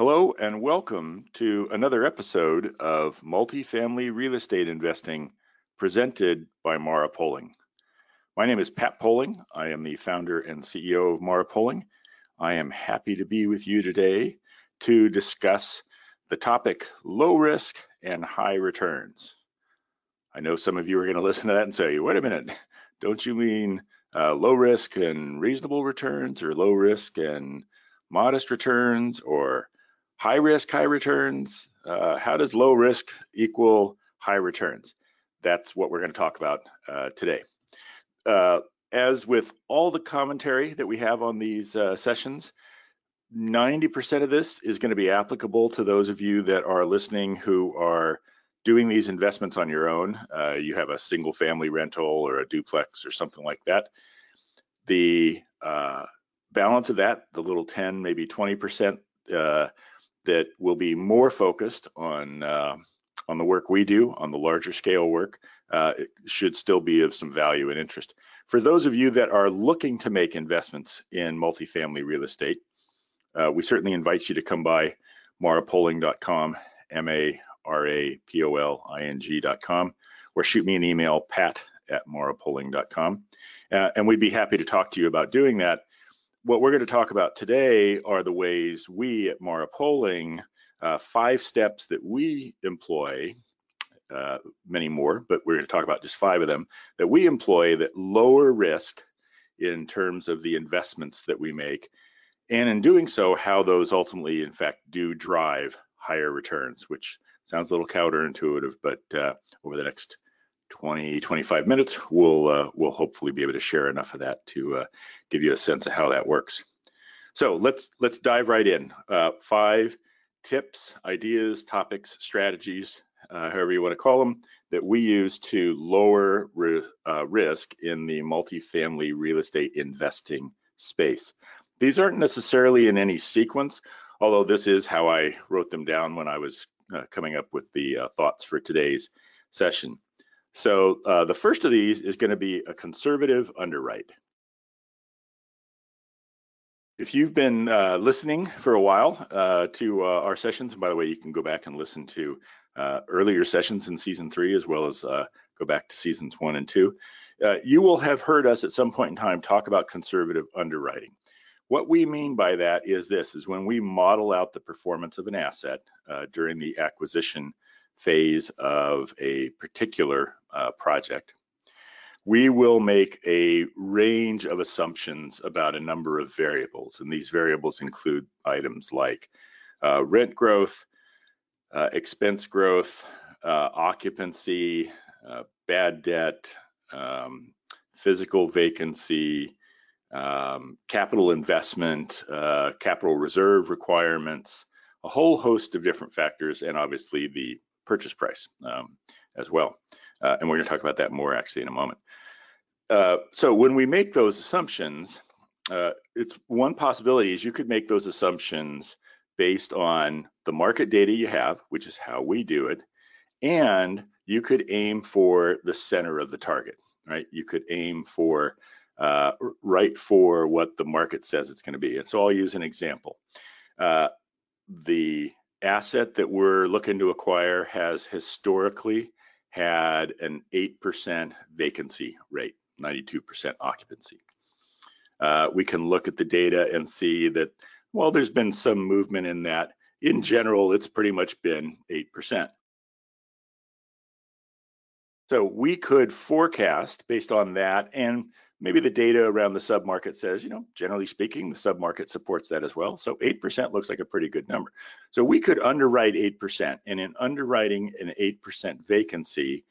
Hello and welcome to another episode of Multifamily Real Estate Investing presented by Mara Poling. My name is Pat Poling. I am the founder and CEO of Mara Poling. I am happy to be with you today to discuss the topic low risk and high returns. I know some of you are going to listen to that and say, wait a minute, don't you mean uh, low risk and reasonable returns or low risk and modest returns or high risk, high returns. Uh, how does low risk equal high returns? That's what we're going to talk about uh, today. Uh, as with all the commentary that we have on these uh, sessions, 90% of this is going to be applicable to those of you that are listening who are doing these investments on your own. Uh, you have a single family rental or a duplex or something like that. The uh, balance of that, the little 10, maybe 20%, that will be more focused on uh, on the work we do, on the larger scale work, uh, should still be of some value and interest. For those of you that are looking to make investments in multifamily real estate, uh, we certainly invite you to come by marapoling.com, M-A-R-A-P-O-L-I-N-G.com, or shoot me an email, pat at marapoling.com. Uh, and we'd be happy to talk to you about doing that what we're going to talk about today are the ways we at Mara Poling, uh, five steps that we employ, uh, many more, but we're going to talk about just five of them, that we employ that lower risk in terms of the investments that we make. And in doing so, how those ultimately, in fact, do drive higher returns, which sounds a little counterintuitive, but uh, over the next 20, 25 minutes, we'll, uh, we'll hopefully be able to share enough of that to uh, give you a sense of how that works. So let's, let's dive right in. Uh, five tips, ideas, topics, strategies, uh, however you want to call them, that we use to lower ri uh, risk in the multifamily real estate investing space. These aren't necessarily in any sequence, although this is how I wrote them down when I was uh, coming up with the thoughts for today's session. So uh, the first of these is going to be a conservative underwrite. If you've been uh, listening for a while uh, to uh, our sessions, and by the way, you can go back and listen to uh, earlier sessions in season three, as well as uh, go back to seasons one and two, you will have heard us at some point in time talk about conservative underwriting. What we mean by that is this, is when we model out the performance of an asset during the acquisition phase of a particular uh, project, we will make a range of assumptions about a number of variables. And these variables include items like uh, rent growth, uh, expense growth, uh, occupancy, uh, bad debt, um, physical vacancy, um, capital investment, uh, capital reserve requirements, a whole host of different factors, and obviously the purchase price um, as well. Uh, and we're going to talk about that more actually in a moment. Uh, so when we make those assumptions, uh, it's one possibility is you could make those assumptions based on the market data you have, which is how we do it, and you could aim for the center of the target, right? You could aim for uh, right for what the market says it's going to be. And so I'll use an example. Uh, the asset that we're looking to acquire has historically had an 8% vacancy rate, 92% occupancy. Uh, we can look at the data and see that, well, there's been some movement in that. In general, it's pretty much been 8%. So we could forecast based on that and maybe the data around the submarket says, you know, generally speaking, the submarket supports that as well. So 8% looks like a pretty good number. So we could underwrite 8%. And in underwriting an 8% vacancy,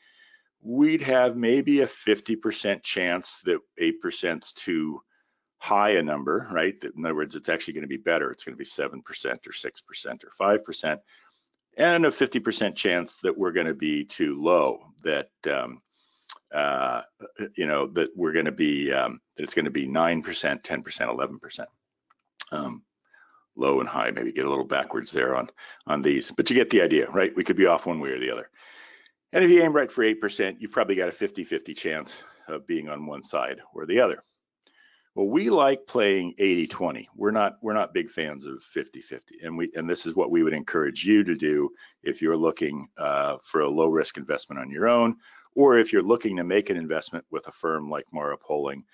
we'd have maybe a 50% chance that 8%'s too high a number, right? In other words, it's actually going to be better. It's going to be 7% or 6% or 5%. And a 50% chance that we're going to be too low, that um, uh, you know, that we're going to be, um, that it's going to be 9%, 10%, 11%. Um, low and high, maybe get a little backwards there on, on these, but you get the idea, right? We could be off one way or the other. And if you aim right for 8%, you've probably got a 50-50 chance of being on one side or the other. Well, we like playing 80-20. We're not we're not big fans of 50-50, and we and this is what we would encourage you to do if you're looking uh, for a low risk investment on your own, or if you're looking to make an investment with a firm like Mara Poling,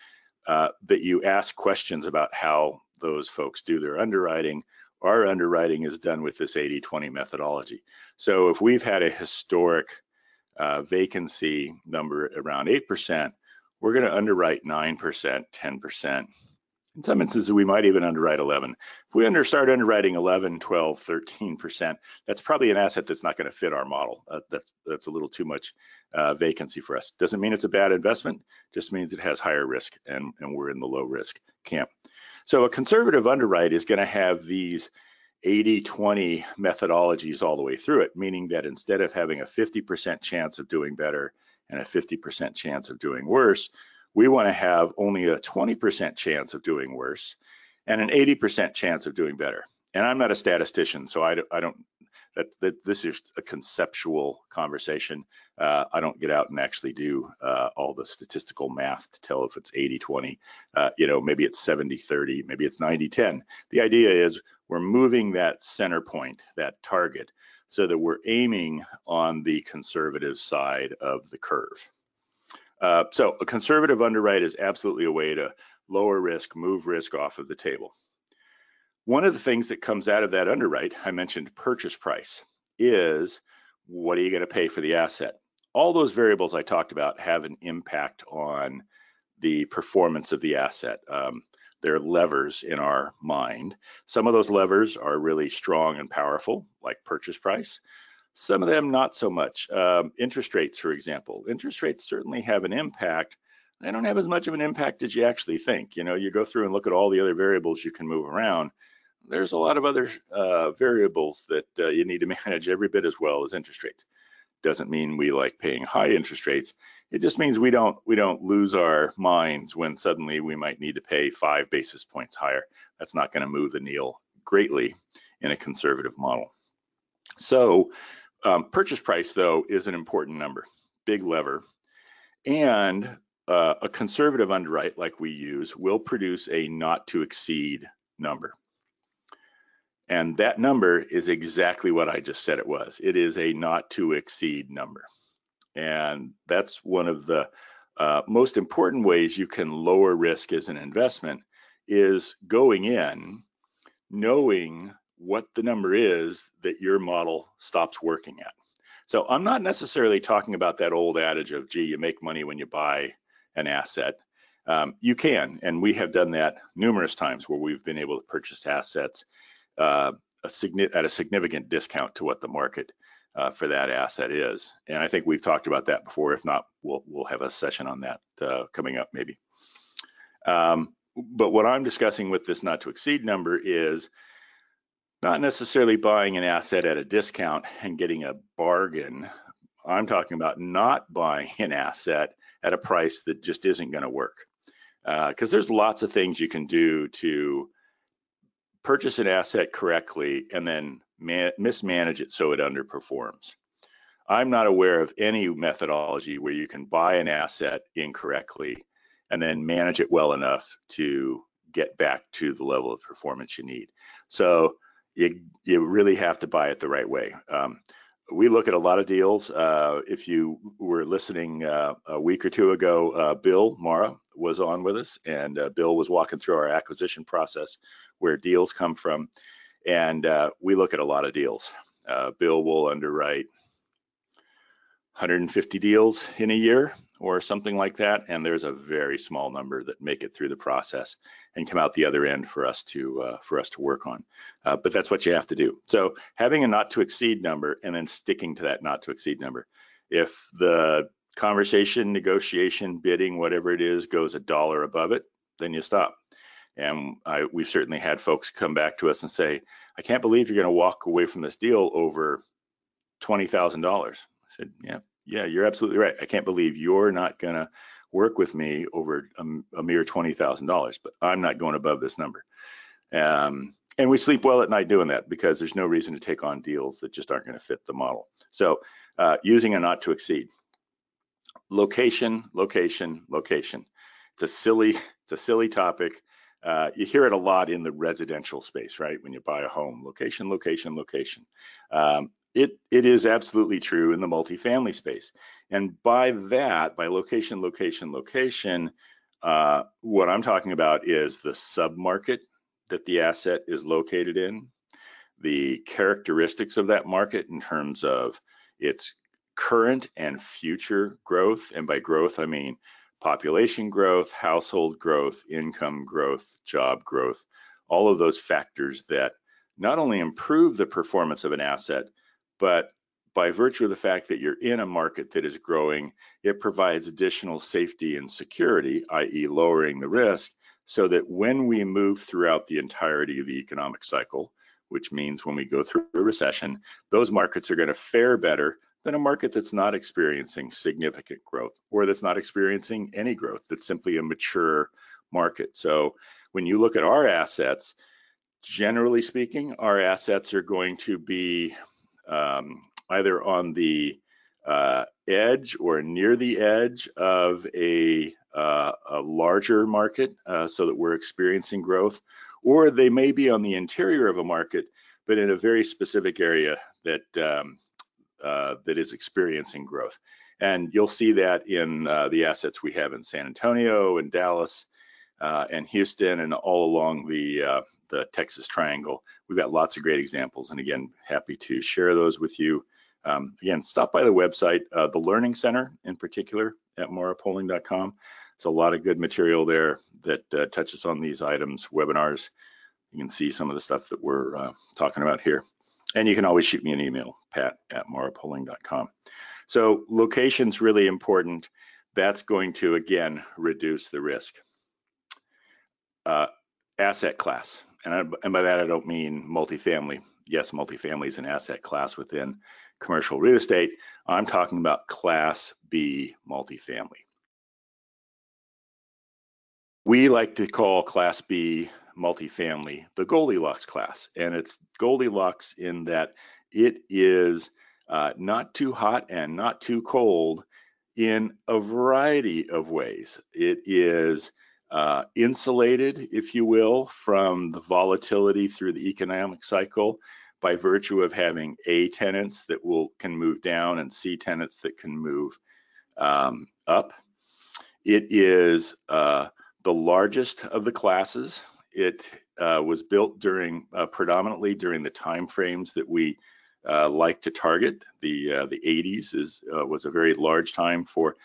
uh, that you ask questions about how those folks do their underwriting. Our underwriting is done with this 80-20 methodology. So if we've had a historic uh, vacancy number around 8%, we're going to underwrite 9%, 10%. In some instances, we might even underwrite 11. If we under, start underwriting 11, 12, 13%, that's probably an asset that's not going to fit our model. Uh, that's that's a little too much uh, vacancy for us. Doesn't mean it's a bad investment, just means it has higher risk and, and we're in the low risk camp. So a conservative underwrite is going to have these 80-20 methodologies all the way through it, meaning that instead of having a 50% chance of doing better and a 50% chance of doing worse, we want to have only a 20% chance of doing worse and an 80% chance of doing better. And I'm not a statistician, so I, I don't, that, that this is a conceptual conversation. Uh, I don't get out and actually do uh, all the statistical math to tell if it's 80 20. Uh, you know, maybe it's 70 30, maybe it's 90 10. The idea is we're moving that center point, that target, so that we're aiming on the conservative side of the curve. Uh, so a conservative underwrite is absolutely a way to lower risk, move risk off of the table. One of the things that comes out of that underwrite, I mentioned purchase price, is what are you going to pay for the asset? All those variables I talked about have an impact on the performance of the asset. Um, they're levers in our mind. Some of those levers are really strong and powerful, like purchase price. Some of them not so much. Um, interest rates, for example. Interest rates certainly have an impact. They don't have as much of an impact as you actually think. You know, you go through and look at all the other variables you can move around. There's a lot of other uh, variables that uh, you need to manage every bit as well as interest rates doesn't mean we like paying high interest rates. It just means we don't we don't lose our minds when suddenly we might need to pay five basis points higher. That's not going to move the needle greatly in a conservative model. So um, purchase price though is an important number, big lever, and uh, a conservative underwrite like we use will produce a not to exceed number. And that number is exactly what I just said it was. It is a not to exceed number. And that's one of the uh, most important ways you can lower risk as an investment is going in knowing what the number is that your model stops working at. So I'm not necessarily talking about that old adage of, gee, you make money when you buy an asset. Um, you can, and we have done that numerous times where we've been able to purchase assets uh, a at a significant discount to what the market uh, for that asset is. And I think we've talked about that before. If not, we'll we'll have a session on that uh, coming up maybe. Um, but what I'm discussing with this not to exceed number is not necessarily buying an asset at a discount and getting a bargain. I'm talking about not buying an asset at a price that just isn't going to work. Because uh, there's lots of things you can do to purchase an asset correctly and then man- mismanage it so it underperforms. I'm not aware of any methodology where you can buy an asset incorrectly and then manage it well enough to get back to the level of performance you need. So you you really have to buy it the right way. Um, we look at a lot of deals. Uh, if you were listening uh, a week or two ago, uh, Bill Mara was on with us, and uh, Bill was walking through our acquisition process, where deals come from, and uh, we look at a lot of deals. Uh, Bill will underwrite 150 deals in a year or something like that, and there's a very small number that make it through the process and come out the other end for us to uh, for us to work on. Uh, but that's what you have to do. So having a not to exceed number and then sticking to that not to exceed number. If the conversation, negotiation, bidding, whatever it is, goes a dollar above it, then you stop. And I, we've certainly had folks come back to us and say, "I can't believe you're going to walk away from this deal over twenty thousand dollars." I said, "Yeah, yeah, you're absolutely right. I can't believe you're not going to work with me over a, a mere $20,000, but I'm not going above this number. Um, and we sleep well at night doing that because there's no reason to take on deals that just aren't going to fit the model. So uh, using a not to exceed. Location, location, location. It's a silly, It's a silly topic. Uh, you hear it a lot in the residential space, right? When you buy a home, location, location, location. Um, it it is absolutely true in the multifamily space, and by that, by location, location, location, uh, what I'm talking about is the submarket that the asset is located in, the characteristics of that market in terms of its current and future growth, and by growth I mean population growth, household growth, income growth, job growth, all of those factors that not only improve the performance of an asset, but by virtue of the fact that you're in a market that is growing, it provides additional safety and security, i.e., lowering the risk, so that when we move throughout the entirety of the economic cycle, which means when we go through a recession, those markets are going to fare better than a market that's not experiencing significant growth or that's not experiencing any growth, that's simply a mature market. So when you look at our assets, generally speaking, our assets are going to be um, either on the uh, edge or near the edge of a, uh, a larger market uh, so that we're experiencing growth, or they may be on the interior of a market, but in a very specific area that um, uh, that is experiencing growth. And you'll see that in uh, the assets we have in San Antonio and Dallas uh, and Houston and all along the uh, the Texas Triangle. We've got lots of great examples, and again, happy to share those with you. Um, again, stop by the website, uh, the Learning Center in particular at marapoling.com. It's a lot of good material there that touches on these items, webinars. You can see some of the stuff that we're talking about here. And you can always shoot me an email, pat at marapoling.com. So location's really important. That's going to, again, reduce the risk. Uh, asset class, and, I, and by that I don't mean multifamily. Yes, multifamily is an asset class within commercial real estate. I'm talking about Class B multifamily. We like to call Class B multifamily, the Goldilocks class. And it's Goldilocks in that it is uh, not too hot and not too cold in a variety of ways. It is uh, insulated, if you will, from the volatility through the economic cycle by virtue of having A tenants that will can move down and C tenants that can move um, up. It is uh, the largest of the classes it uh, was built during uh, predominantly during the time frames that we uh, like to target. The uh, the 80s is uh, was a very large time for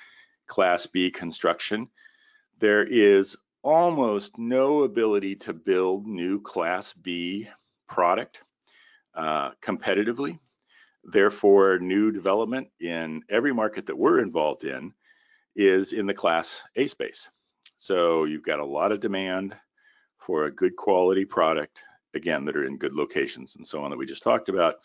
Class B construction. There is almost no ability to build new Class B product competitively. Therefore, new development in every market that we're involved in is in the Class A space. So you've got a lot of demand for a good quality product, again, that are in good locations and so on that we just talked about,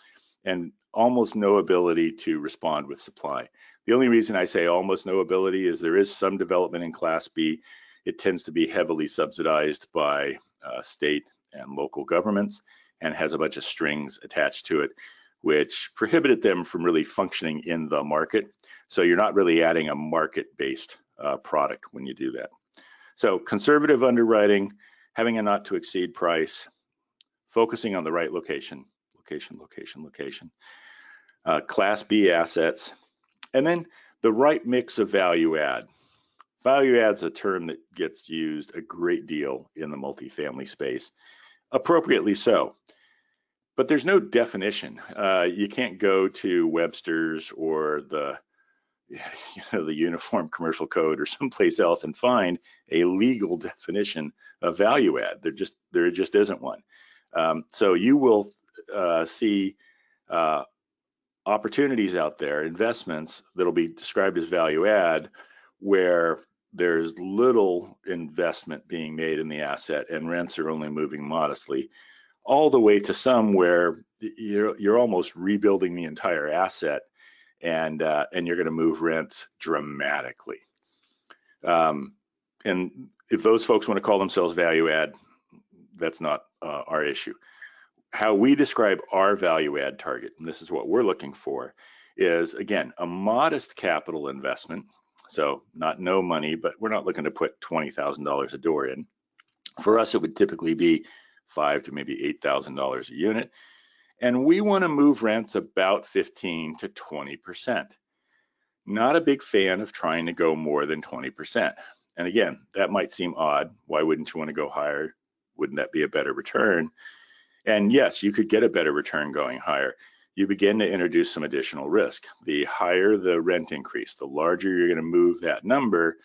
and almost no ability to respond with supply. The only reason I say almost no ability is there is some development in Class B. It tends to be heavily subsidized by uh, state and local governments and has a bunch of strings attached to it, which prohibited them from really functioning in the market. So you're not really adding a market-based uh, product when you do that. So conservative underwriting, having a not to exceed price, focusing on the right location, location, location, location, uh, class B assets, and then the right mix of value add. Value add is a term that gets used a great deal in the multifamily space, appropriately so. But there's no definition. Uh, you can't go to Webster's or the you know, the Uniform Commercial Code or someplace else and find a legal definition of value add. There just there just isn't one. Um, so you will uh, see uh, opportunities out there, investments that'll be described as value add, where there's little investment being made in the asset and rents are only moving modestly, all the way to some where you're you're almost rebuilding the entire asset and uh, and you're going to move rents dramatically. Um, and if those folks want to call themselves value add, that's not uh, our issue. How we describe our value add target, and this is what we're looking for, is again a modest capital investment. So not no money, but we're not looking to put $20,000 a door in. For us, it would typically be five to maybe $8,000 a unit. And we want to move rents about 15 to 20%. Not a big fan of trying to go more than 20%. And again, that might seem odd. Why wouldn't you want to go higher? Wouldn't that be a better return? And yes, you could get a better return going higher. You begin to introduce some additional risk. The higher the rent increase, the larger you're going to move that number,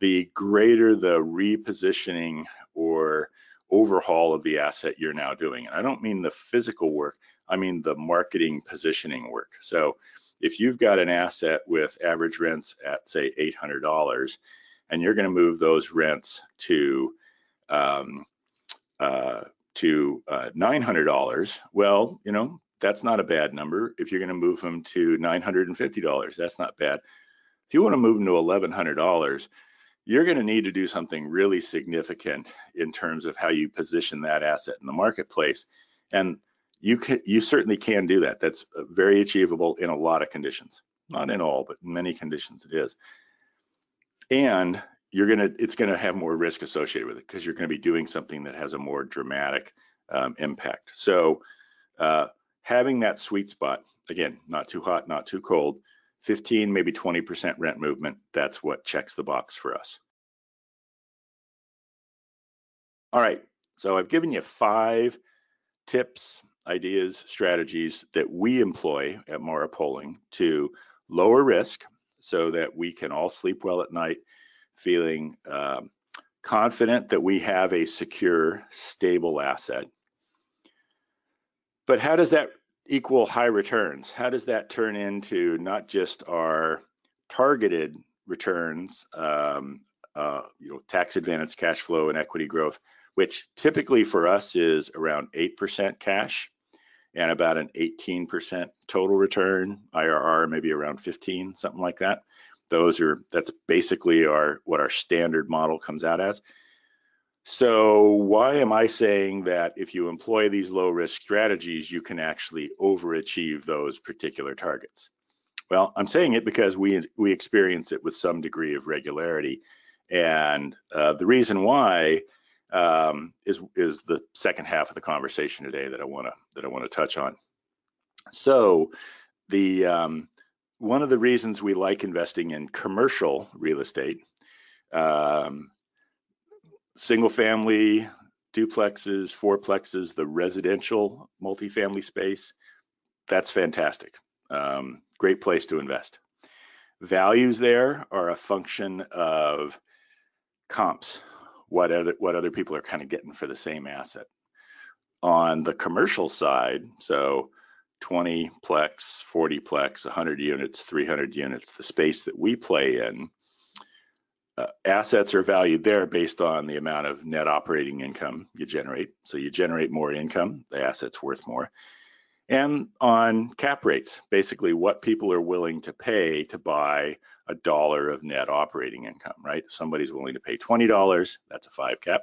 the greater the repositioning or overhaul of the asset you're now doing. And I don't mean the physical work, I mean the marketing positioning work. So if you've got an asset with average rents at say $800 and you're going to move those rents to um, uh, to uh, $900, well, you know, that's not a bad number. If you're going to move them to $950, that's not bad. If you want to move them to $1,100, you're going to need to do something really significant in terms of how you position that asset in the marketplace. And you can, you certainly can do that. That's uh, very achievable in a lot of conditions. Not in all, but in many conditions it is. And you're gonna, it's gonna have more risk associated with it because you're gonna be doing something that has a more dramatic um, impact. So uh, having that sweet spot, again, not too hot, not too cold, 15, maybe 20% rent movement, that's what checks the box for us. All right, so I've given you five tips, ideas, strategies that we employ at Mara Poling to lower risk so that we can all sleep well at night, feeling um, confident that we have a secure, stable asset. But how does that equal high returns? How does that turn into not just our targeted returns, um, uh, you know, tax advantage cash flow and equity growth, which typically for us is around 8% cash and about an 18% total return, IRR maybe around 15, something like that. Those are that's basically our what our standard model comes out as. So why am I saying that if you employ these low risk strategies, you can actually overachieve those particular targets? Well, I'm saying it because we we experience it with some degree of regularity, and uh, the reason why um, is is the second half of the conversation today that I want to that I want to touch on. So, the um, one of the reasons we like investing in commercial real estate um, single family, duplexes, fourplexes, the residential multifamily space, that's fantastic. Um, great place to invest. Values there are a function of comps, what other what other people are kind of getting for the same asset. On the commercial side, so 20 plex, 40 plex, 100 units, 300 units, the space that we play in, uh, assets are valued there based on the amount of net operating income you generate. So you generate more income, the asset's worth more. And on cap rates, basically what people are willing to pay to buy a dollar of net operating income, right? If somebody's willing to pay $20, that's a five cap.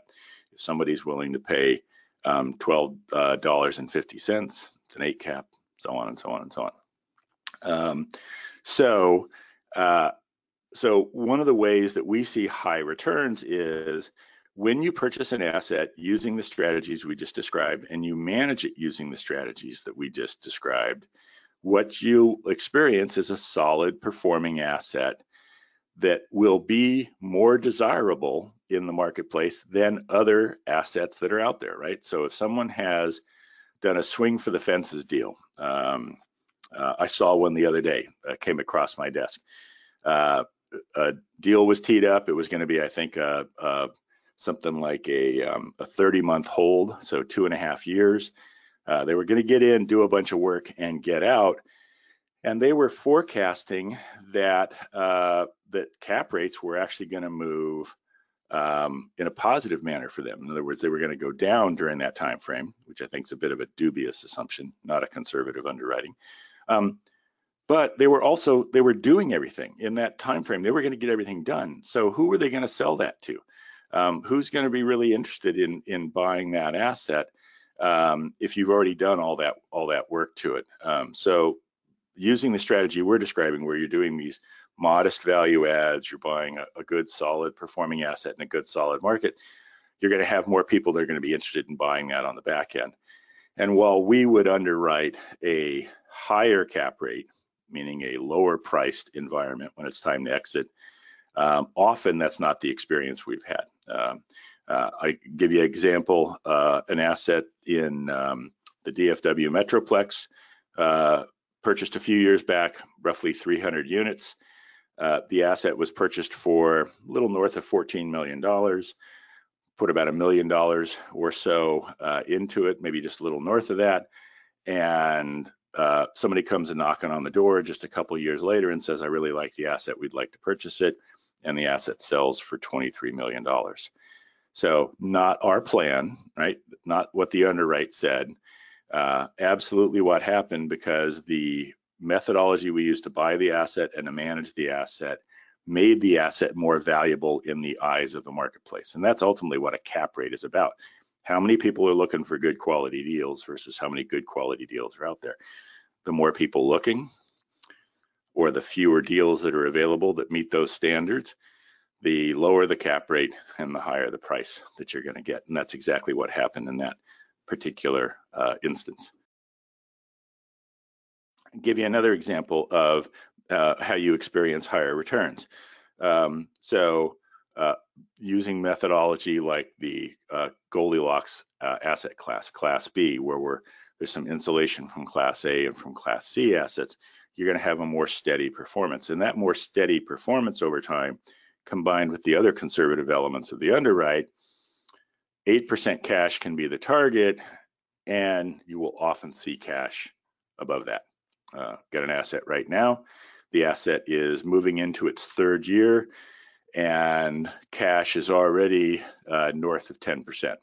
If somebody's willing to pay um, $12.50, uh, it's an eight cap, so on and so on and so on. Um, so uh, so one of the ways that we see high returns is when you purchase an asset using the strategies we just described and you manage it using the strategies that we just described, what you experience is a solid performing asset that will be more desirable in the marketplace than other assets that are out there, right? So if someone has done a swing for the fences deal, um, uh, I saw one the other day, uh, came across my desk. Uh, a deal was teed up. It was going to be, I think, uh, uh, something like a, um, a 30 month hold, so two and a half years. Uh, they were going to get in, do a bunch of work, and get out. And they were forecasting that that cap rates were actually going to move um, in a positive manner for them. In other words, they were going to go down during that time frame, which I think is a bit of a dubious assumption, not a conservative underwriting. Um, but they were also they were doing everything in that time frame they were going to get everything done. So who were they going to sell that to? Um, who's going to be really interested in in buying that asset um, if you've already done all that all that work to it? Um, so using the strategy we're describing where you're doing these modest value adds, you're buying a, a good solid performing asset in a good solid market, you're going to have more people that are going to be interested in buying that on the back end. And while we would underwrite a higher cap rate, meaning a lower priced environment when it's time to exit, um, often that's not the experience we've had. Um, uh, I give you an example, uh, an asset in um, the DFW Metroplex, uh, purchased a few years back, roughly 300 units. Uh, the asset was purchased for a little north of $14 million, put about a million dollars or so uh, into it, maybe just a little north of that. And uh, somebody comes and knocking on the door just a couple years later and says, I really like the asset, we'd like to purchase it. And the asset sells for $23 million. So not our plan, right? Not what the underwrite said. Uh, absolutely what happened because the methodology we used to buy the asset and to manage the asset made the asset more valuable in the eyes of the marketplace. And that's ultimately what a cap rate is about. How many people are looking for good quality deals versus how many good quality deals are out there? The more people looking, or the fewer deals that are available that meet those standards, the lower the cap rate and the higher the price that you're going to get. And that's exactly what happened in that particular uh, instance. I'll give you another example of uh, how you experience higher returns. Um, so uh, using methodology like the uh, Goldilocks uh, asset class, Class B, where there's some insulation from Class A and from Class C assets, you're going to have a more steady performance. And that more steady performance over time combined with the other conservative elements of the underwrite, 8% cash can be the target, and you will often see cash above that. Uh, got an asset right now. The asset is moving into its third year, and cash is already uh, north of 10%,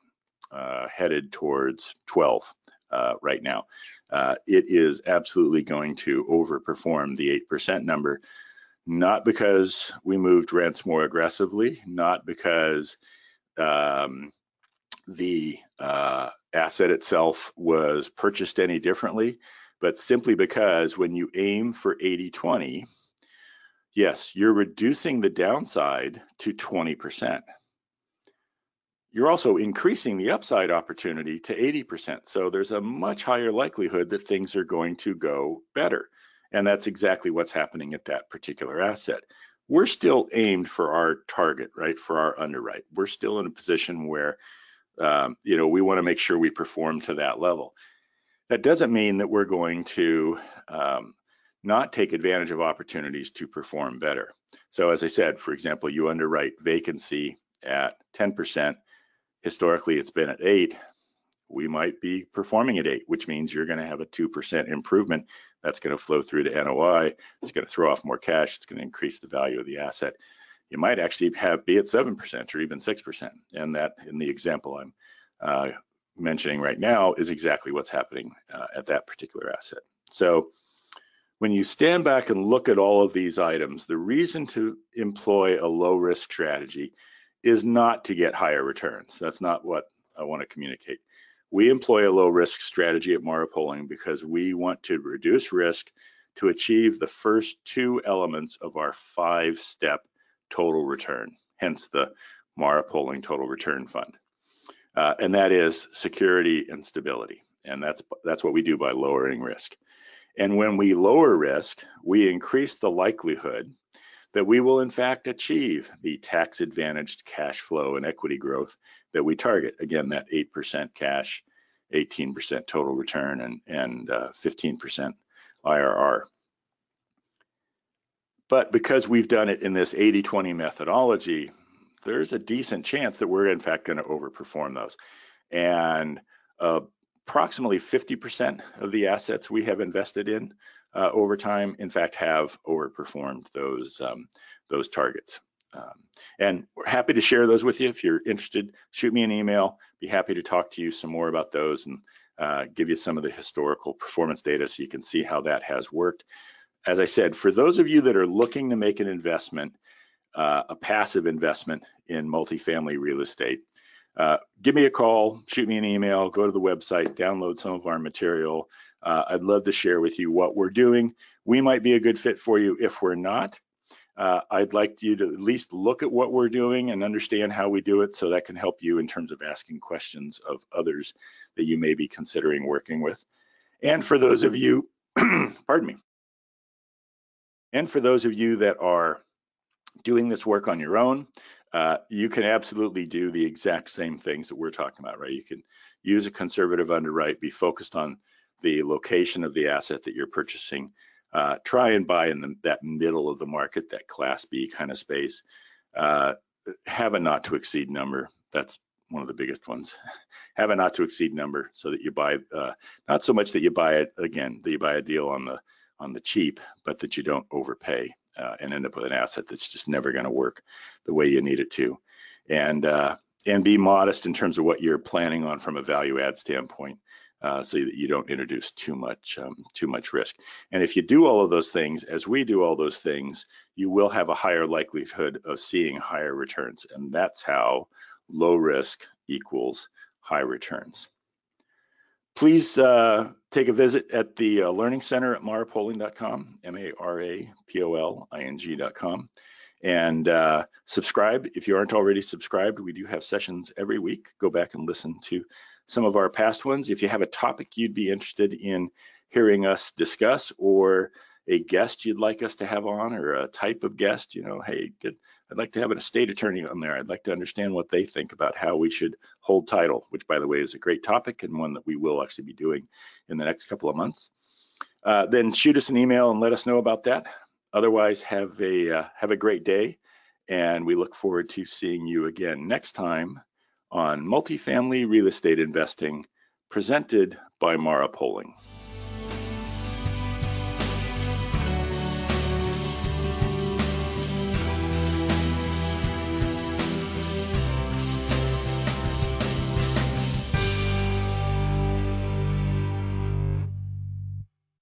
uh, headed towards 12 uh, right now. Uh, it is absolutely going to overperform the 8% number not because we moved rents more aggressively, not because um, the uh, asset itself was purchased any differently, but simply because when you aim for 80 20, yes, you're reducing the downside to 20%. You're also increasing the upside opportunity to 80%. So there's a much higher likelihood that things are going to go better. And that's exactly what's happening at that particular asset. We're still aimed for our target, right? For our underwrite. We're still in a position where, um, you know, we want to make sure we perform to that level. That doesn't mean that we're going to um, not take advantage of opportunities to perform better. So, as I said, for example, you underwrite vacancy at 10%. Historically, it's been at 8 we might be performing at eight, which means you're going to have a 2% improvement. That's going to flow through to NOI. It's going to throw off more cash. It's going to increase the value of the asset. You might actually have be at 7% or even 6%. And that, in the example I'm uh, mentioning right now, is exactly what's happening uh, at that particular asset. So when you stand back and look at all of these items, the reason to employ a low risk strategy is not to get higher returns. That's not what I want to communicate. We employ a low risk strategy at Mara Poling because we want to reduce risk to achieve the first two elements of our five step total return, hence the Mara Poling Total Return Fund. Uh, and that is security and stability. And that's, that's what we do by lowering risk. And when we lower risk, we increase the likelihood that we will in fact achieve the tax advantaged cash flow and equity growth that we target. Again, that 8% cash, 18% total return, and, and uh, 15% IRR. But because we've done it in this 80 20 methodology, there's a decent chance that we're in fact going to overperform those. And uh, approximately 50% of the assets we have invested in uh, over time, in fact, have overperformed those um, those targets. Um, and we're happy to share those with you. If you're interested, shoot me an email. Be happy to talk to you some more about those and uh, give you some of the historical performance data so you can see how that has worked. As I said, for those of you that are looking to make an investment, uh, a passive investment in multifamily real estate, uh, give me a call, shoot me an email, go to the website, download some of our material. Uh, I'd love to share with you what we're doing. We might be a good fit for you. If we're not, uh, I'd like you to at least look at what we're doing and understand how we do it so that can help you in terms of asking questions of others that you may be considering working with. And for those of you, pardon me, and for those of you that are doing this work on your own, uh, you can absolutely do the exact same things that we're talking about, right? You can use a conservative underwrite, be focused on the location of the asset that you're purchasing, uh, try and buy in the, that middle of the market, that class B kind of space. Uh, have a not to exceed number. That's one of the biggest ones. have a not to exceed number so that you buy, uh, not so much that you buy it again, that you buy a deal on the on the cheap, but that you don't overpay uh, and end up with an asset that's just never going to work the way you need it to. And uh, and be modest in terms of what you're planning on from a value add standpoint uh, so that you don't introduce too much um, too much risk. And if you do all of those things, as we do all those things, you will have a higher likelihood of seeing higher returns, and that's how low risk equals high returns. Please uh, take a visit at the uh, Learning Center at marapoling.com, M-A-R-A-P-O-L-I-N-G.com, and uh, subscribe if you aren't already subscribed. We do have sessions every week. Go back and listen to some of our past ones. If you have a topic you'd be interested in hearing us discuss or a guest you'd like us to have on or a type of guest, you know, hey, good, I'd like to have an estate attorney on there. I'd like to understand what they think about how we should hold title, which by the way is a great topic and one that we will actually be doing in the next couple of months. Uh, then shoot us an email and let us know about that. Otherwise, have a uh, have a great day, and we look forward to seeing you again next time on multifamily real estate investing presented by Mara Poling.